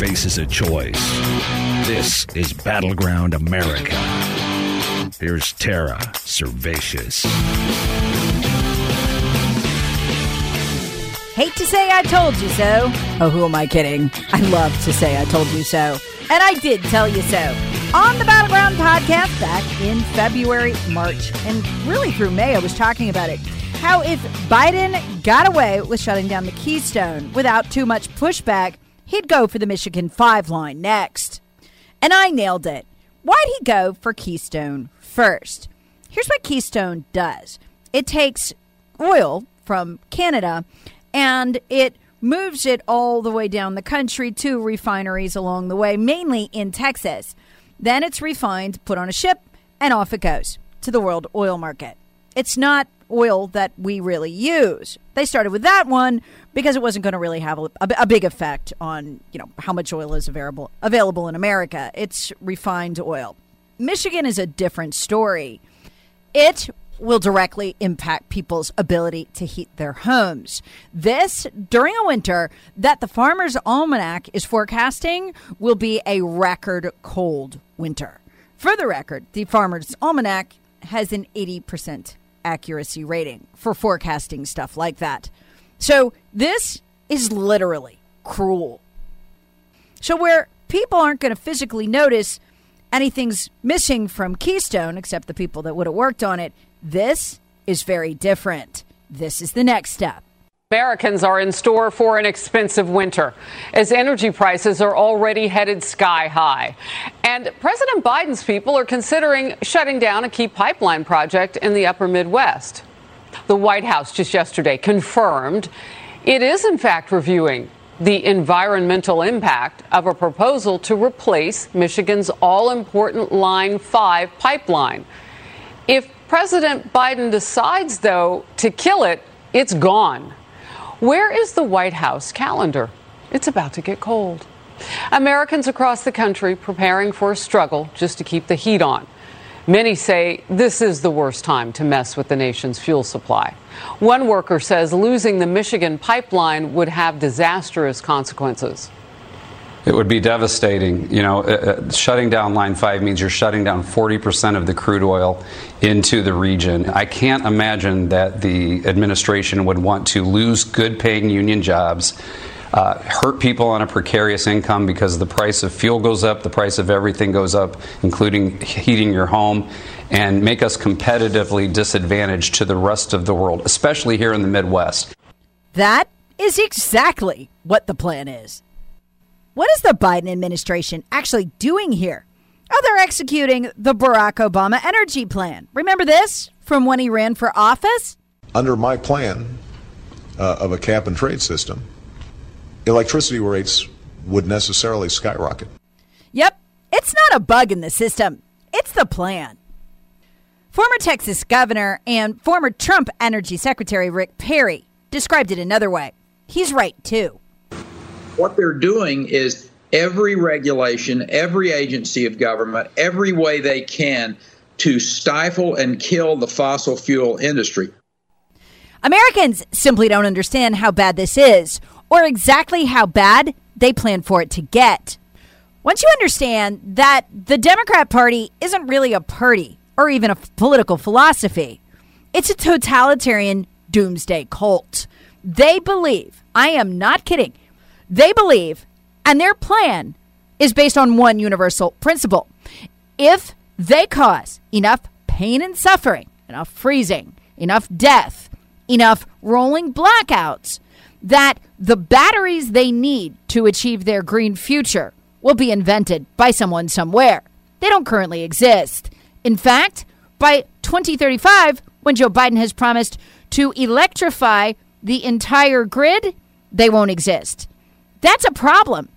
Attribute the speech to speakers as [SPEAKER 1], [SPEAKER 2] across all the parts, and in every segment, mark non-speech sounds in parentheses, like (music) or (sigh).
[SPEAKER 1] Faces a choice. This is Battleground America. Here's Tara Servatius.
[SPEAKER 2] Hate to say I told you so. Oh, who am I kidding? I love to say I told you so. And I did tell you so. On the Battleground podcast back in February, March, and really through May, I was talking about it. How if Biden got away with shutting down the Keystone without too much pushback, he'd go for the Michigan 5 line next. And I nailed it. Why'd he go for Keystone first? Here's what Keystone does it takes oil from Canada and it moves it all the way down the country to refineries along the way, mainly in Texas. Then it's refined, put on a ship, and off it goes to the world oil market. It's not oil that we really use. They started with that one because it wasn't going to really have a, a, big effect on you know how much oil is available available in America. It's refined oil. Michigan is a different story. It will directly impact people's ability to heat their homes. This during a winter that the Farmer's Almanac is forecasting will be a record cold winter. For the record, the Farmer's Almanac has an 80% accuracy rating for forecasting stuff like that. So this is literally cruel. So, where people aren't going to physically notice anything's missing from Keystone, except the people that would have worked on it, this is very different. This is the next step.
[SPEAKER 3] Americans are in store for an expensive winter as energy prices are already headed sky high. And President Biden's people are considering shutting down a key pipeline project in the upper Midwest. The White House just yesterday confirmed it is, in fact, reviewing the environmental impact of a proposal to replace Michigan's all important Line 5 pipeline. If President Biden decides, though, to kill it, it's gone. Where is the White House calendar? It's about to get cold. Americans across the country preparing for a struggle just to keep the heat on. Many say this is the worst time to mess with the nation's fuel supply. One worker says losing the Michigan pipeline would have disastrous consequences.
[SPEAKER 4] It would be devastating. You know, uh, uh, shutting down Line 5 means you're shutting down 40% of the crude oil into the region. I can't imagine that the administration would want to lose good paying union jobs, uh, hurt people on a precarious income because the price of fuel goes up, the price of everything goes up, including heating your home, and make us competitively disadvantaged to the rest of the world, especially here in the Midwest.
[SPEAKER 2] That is exactly what the plan is. What is the Biden administration actually doing here? Oh, they're executing the Barack Obama energy plan. Remember this from when he ran for office?
[SPEAKER 5] Under my plan uh, of a cap and trade system, electricity rates would necessarily skyrocket.
[SPEAKER 2] Yep, it's not a bug in the system, it's the plan. Former Texas governor and former Trump Energy Secretary Rick Perry described it another way. He's right, too
[SPEAKER 6] what they're doing is every regulation, every agency of government, every way they can to stifle and kill the fossil fuel industry.
[SPEAKER 2] Americans simply don't understand how bad this is or exactly how bad they plan for it to get. Once you understand that the Democrat Party isn't really a party or even a political philosophy, it's a totalitarian doomsday cult. They believe, I am not kidding, they believe, and their plan is based on one universal principle. If they cause enough pain and suffering, enough freezing, enough death, enough rolling blackouts, that the batteries they need to achieve their green future will be invented by someone somewhere. They don't currently exist. In fact, by 2035, when Joe Biden has promised to electrify the entire grid, they won't exist. That's a problem.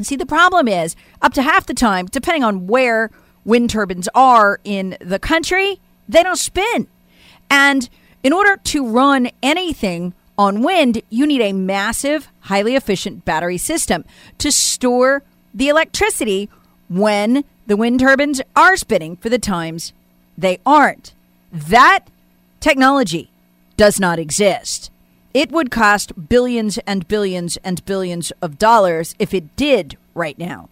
[SPEAKER 2] See, the problem is up to half the time, depending on where wind turbines are in the country, they don't spin. And in order to run anything on wind, you need a massive, highly efficient battery system to store the electricity when the wind turbines are spinning for the times they aren't. That technology does not exist. It would cost billions and billions and billions of dollars if it did right now.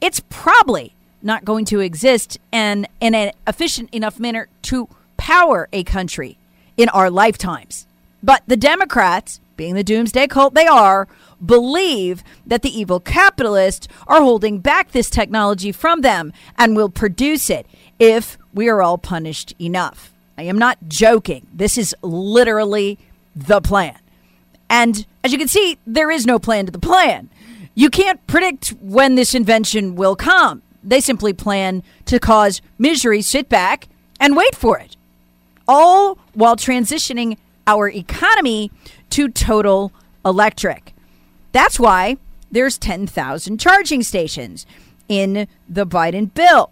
[SPEAKER 2] It's probably not going to exist in, in an efficient enough manner to power a country in our lifetimes. But the Democrats, being the doomsday cult they are, believe that the evil capitalists are holding back this technology from them and will produce it if we are all punished enough. I am not joking. This is literally the plan. And as you can see, there is no plan to the plan. You can't predict when this invention will come. They simply plan to cause misery, sit back, and wait for it. All while transitioning our economy to total electric. That's why there's 10,000 charging stations in the Biden bill.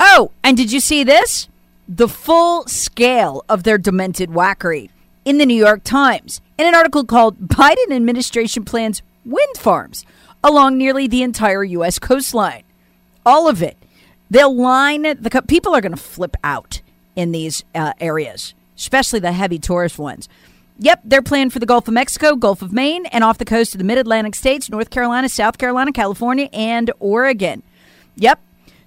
[SPEAKER 2] Oh, and did you see this? The full scale of their demented wackery in the New York Times in an article called Biden Administration Plans Wind Farms along nearly the entire U.S. coastline. All of it. They'll line the people are going to flip out in these uh, areas, especially the heavy tourist ones. Yep, they're planned for the Gulf of Mexico, Gulf of Maine, and off the coast of the mid Atlantic states, North Carolina, South Carolina, California, and Oregon. Yep,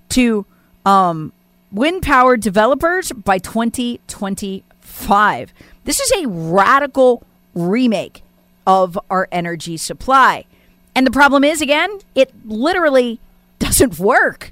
[SPEAKER 2] to um, wind powered developers by 2025. This is a radical remake of our energy supply. And the problem is, again, it literally (laughs) doesn't work.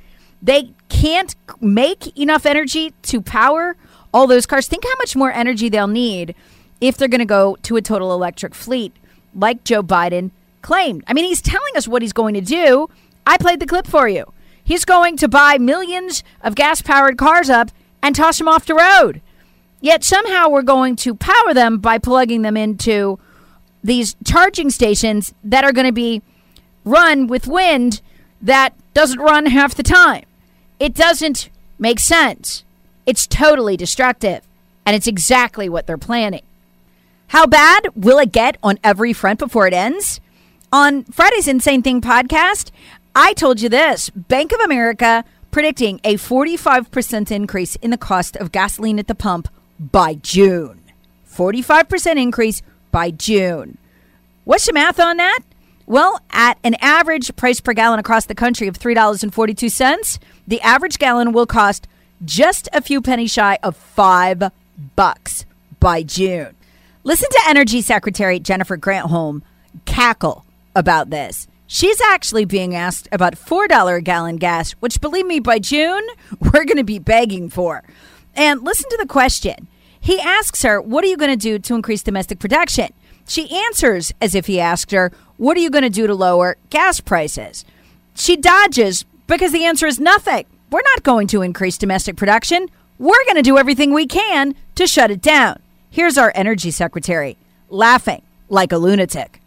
[SPEAKER 2] They can't make enough energy to power all those cars. Think how much more energy they'll need if they're going to go to a total electric fleet, like Joe Biden claimed. I mean, he's telling us what he's going to do. I played the clip for you. He's going to buy millions of gas powered cars up and toss them off the road. Yet somehow we're going to power them by plugging them into these charging stations that are going to be run with wind that doesn't run half the time. It doesn't make sense. It's totally destructive. And it's exactly what they're planning. How bad will it get on every front before it ends? On Friday's Insane Thing podcast, I told you this Bank of America predicting a 45% increase in the cost of gasoline at the pump by June. 45% increase by June. What's the math on that? Well, at an average price per gallon across the country of $3.42, the average gallon will cost just a few pennies shy of 5 bucks by June. Listen to Energy Secretary Jennifer Granholm cackle about this. She's actually being asked about $4 a gallon gas, which believe me by June (laughs) we're going to be begging for. And listen to the question. He asks her, "What are you going to do to increase domestic production?" She answers as if he asked her, What are you going to do to lower gas prices? She dodges because the answer is nothing. We're not going to increase domestic production. We're going to do everything we can to shut it down. Here's our energy secretary laughing like a lunatic.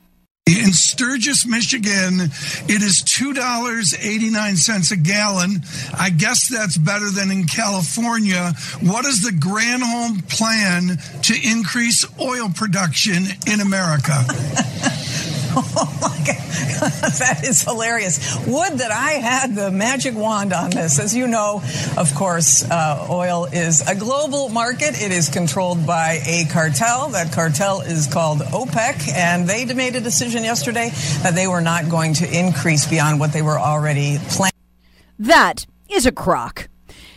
[SPEAKER 7] In Sturgis, Michigan, it is $2.89 a gallon. I guess that's better than in California. What is the Granholm plan to increase oil production in America? (laughs)
[SPEAKER 8] Oh my God. (laughs) that is hilarious. Would that I had the magic wand on this. As you know, of course, uh, oil is a global market. It is controlled by a cartel. That cartel is called OPEC, and they made a decision yesterday that they were not going to increase beyond what they were already planning.
[SPEAKER 2] That is a crock.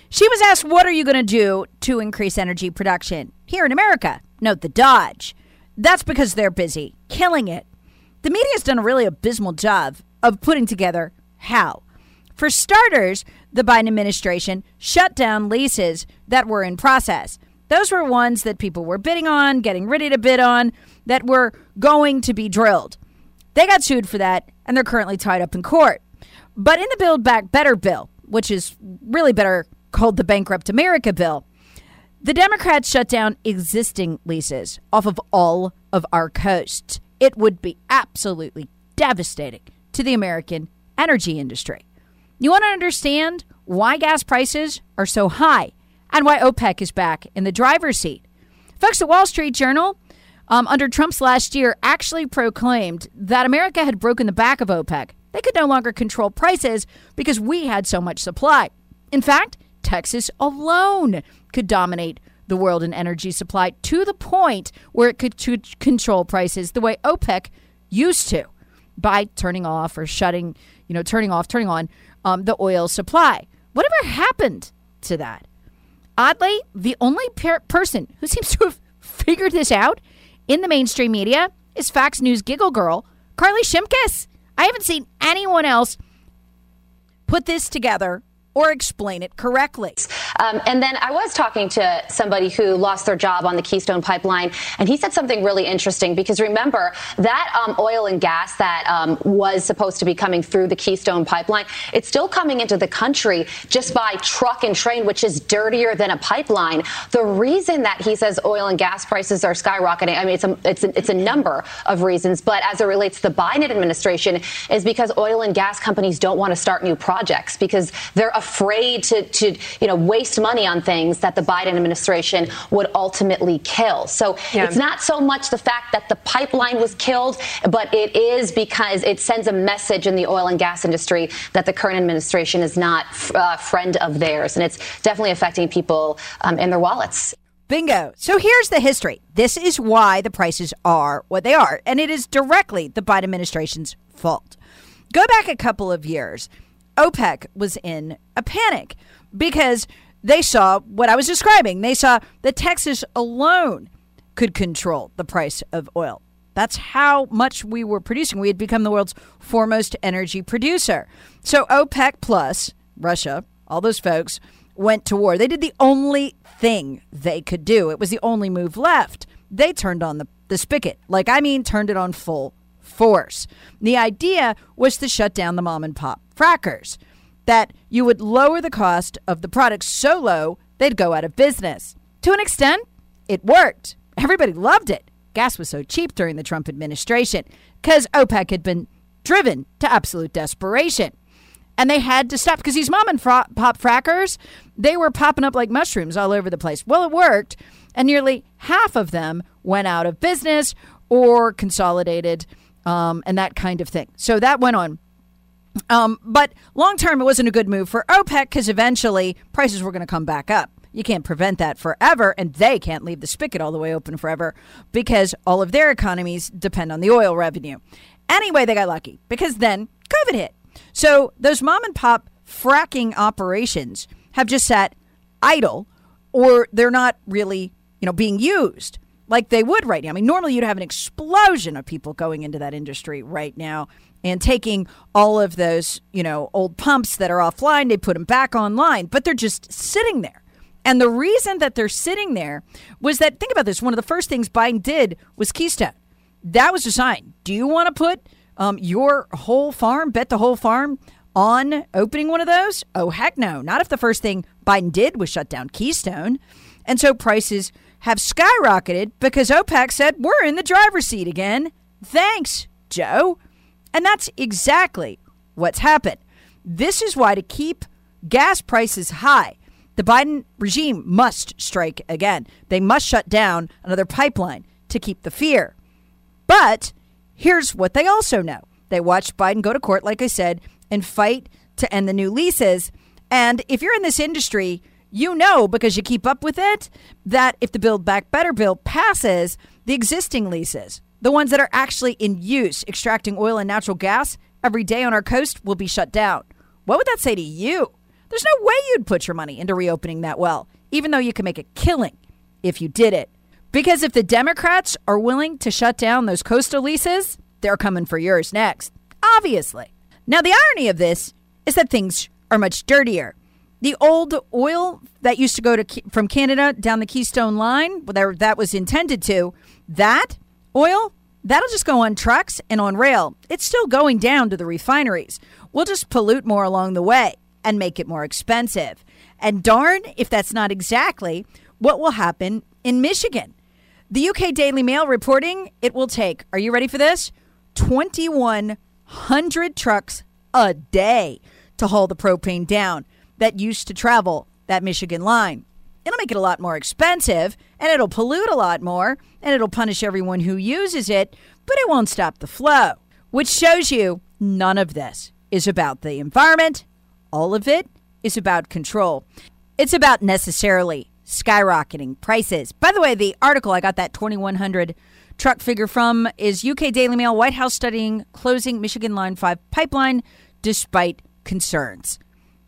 [SPEAKER 2] She was asked, What are you going to do to increase energy production here in America? Note the dodge. That's because they're busy killing it the media has done a really abysmal job of putting together how. For starters, the Biden administration shut down leases that were in process. Those were ones that people were bidding on, getting ready to bid on, that were going to be drilled. They got sued for that, and they're currently tied up in court. But in the Build Back Better bill, which is really better called the Bankrupt America bill, the Democrats shut down existing leases off of all of our coasts. It would be absolutely devastating to the American energy industry. You want to understand why gas prices are so high and why OPEC is back in the driver's seat. Folks, the Wall Street Journal, um, under Trump's last year, actually proclaimed that America had broken the back of OPEC. They could no longer control prices because we had so much supply. In fact, Texas alone could dominate the world in energy supply to the point where it could control prices the way OPEC used to by turning off or shutting, you know, turning off, turning on um, the oil supply. Whatever happened to that? Oddly, the only per- person who seems to have (laughs) figured this out in the mainstream media is Fox News giggle girl, Carly Shimkus. I haven't seen anyone else put this together or explain it correctly.
[SPEAKER 9] Um, and then I was talking to somebody who lost their job on the Keystone Pipeline, and he said something really interesting because remember that um, oil and gas that um, was supposed to be coming through the Keystone Pipeline, it's still coming into the country just by truck and train, which is dirtier than a pipeline. The reason that he says oil and gas prices are skyrocketing, I mean, it's a, it's a, it's a number of reasons, but as it relates to the Biden administration, is because oil and gas companies don't want to start new projects because they're afraid afraid to, to, you know, waste money on things that the Biden administration would ultimately kill. So yeah. it's not so much the fact that the pipeline was killed, but it is because it sends a message in the oil and gas industry that the current administration is not a uh, friend of theirs. And it's definitely affecting people um, in their wallets.
[SPEAKER 2] Bingo. So here's the history. This is why the prices are what they are, and it is directly the Biden administration's fault. Go back a couple of years. OPEC was in a panic because they saw what I was describing. They saw that Texas alone could control the price of oil. That's how much we were producing. We had become the world's foremost energy producer. So OPEC plus Russia, all those folks went to war. They did the only thing they could do. It was the only move left. They turned on the, the spigot. Like, I mean, turned it on full force. The idea was to shut down the mom and pop frackers, that you would lower the cost of the product so low they'd go out of business. To an extent, it worked. Everybody loved it. Gas was so cheap during the Trump administration because OPEC had been driven to absolute desperation. And they had to stop because these mom and pop frackers, they were popping up like mushrooms all over the place. Well, it worked, and nearly half of them went out of business or consolidated um, and that kind of thing. So that went on um, but long term, it wasn't a good move for OPEC because eventually prices were going to come back up. You can't prevent that forever, and they can't leave the spigot all the way open forever because all of their economies depend on the oil revenue. Anyway, they got lucky because then COVID hit. So those mom and pop fracking operations have just sat idle or they're not really, you know, being used like they would right now. I mean, normally you'd have an explosion of people going into that industry right now and taking all of those, you know, old pumps that are offline, they put them back online, but they're just sitting there. And the reason that they're sitting there was that, think about this, one of the first things Biden did was Keystone. That was a sign. Do you want to put um, your whole farm, bet the whole farm on opening one of those? Oh, heck no. Not if the first thing Biden did was shut down Keystone. And so prices have skyrocketed because OPEC said, we're in the driver's seat again. Thanks, Joe. And that's exactly what's happened. This is why, to keep gas prices high, the Biden regime must strike again. They must shut down another pipeline to keep the fear. But here's what they also know they watched Biden go to court, like I said, and fight to end the new leases. And if you're in this industry, you know because you keep up with it that if the Build Back Better bill passes, the existing leases the ones that are actually in use, extracting oil and natural gas every day on our coast, will be shut down. What would that say to you? There's no way you'd put your money into reopening that well, even though you can make a killing if you did it. Because if the Democrats are willing to shut down those coastal leases, they're coming for yours next. Obviously. Now, the irony of this is that things are much dirtier. The old oil that used to go to from Canada down the Keystone Line, that was intended to, that oil, that'll just go on trucks and on rail. It's still going down to the refineries. We'll just pollute more along the way and make it more expensive. And darn if that's not exactly what will happen in Michigan. The UK Daily Mail reporting it will take, are you ready for this? 2,100 trucks a day to haul the propane down that used to travel that Michigan line. It'll make it a lot more expensive and it'll pollute a lot more and it'll punish everyone who uses it, but it won't stop the flow, which shows you none of this is about the environment. All of it is about control. It's about necessarily skyrocketing prices. By the way, the article I got that 2100 truck figure from is UK Daily Mail White House studying closing Michigan Line 5 pipeline despite concerns.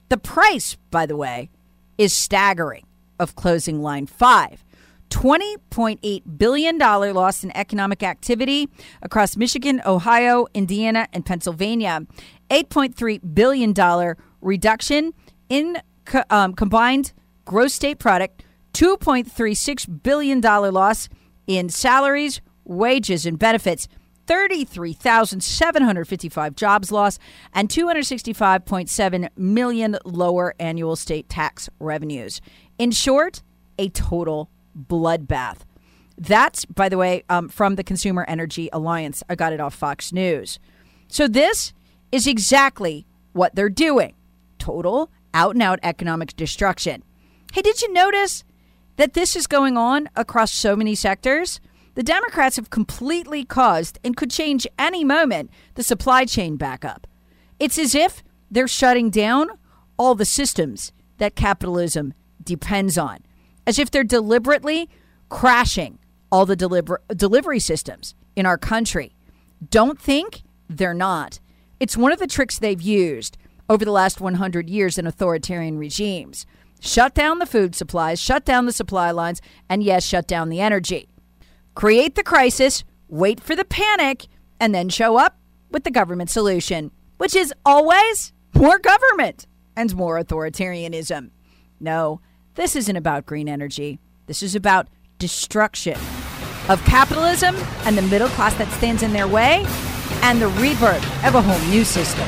[SPEAKER 2] The price, by the way, is staggering of closing Line 5. $20.8 billion loss in economic activity across Michigan, Ohio, Indiana, and Pennsylvania. $8.3 billion reduction in co- um, combined gross state product, $2.36 billion loss in salaries, wages, and benefits. 33,755 jobs lost and 265.7 million lower annual state tax revenues. In short, a total bloodbath. That's, by the way, um, from the Consumer Energy Alliance. I got it off Fox News. So, this is exactly what they're doing total, out and out economic destruction. Hey, did you notice that this is going on across so many sectors? The Democrats have completely caused and could change any moment the supply chain back up. It's as if they're shutting down all the systems that capitalism depends on, as if they're deliberately crashing all the deliver- delivery systems in our country. Don't think they're not. It's one of the tricks they've used over the last 100 years in authoritarian regimes. Shut down the food supplies, shut down the supply lines, and yes, shut down the energy create the crisis, wait for the panic, and then show up with the government solution, which is always more government and more authoritarianism. No, this isn't about green energy. This is about destruction of capitalism and the middle class that stands in their way and the rebirth of a whole new system.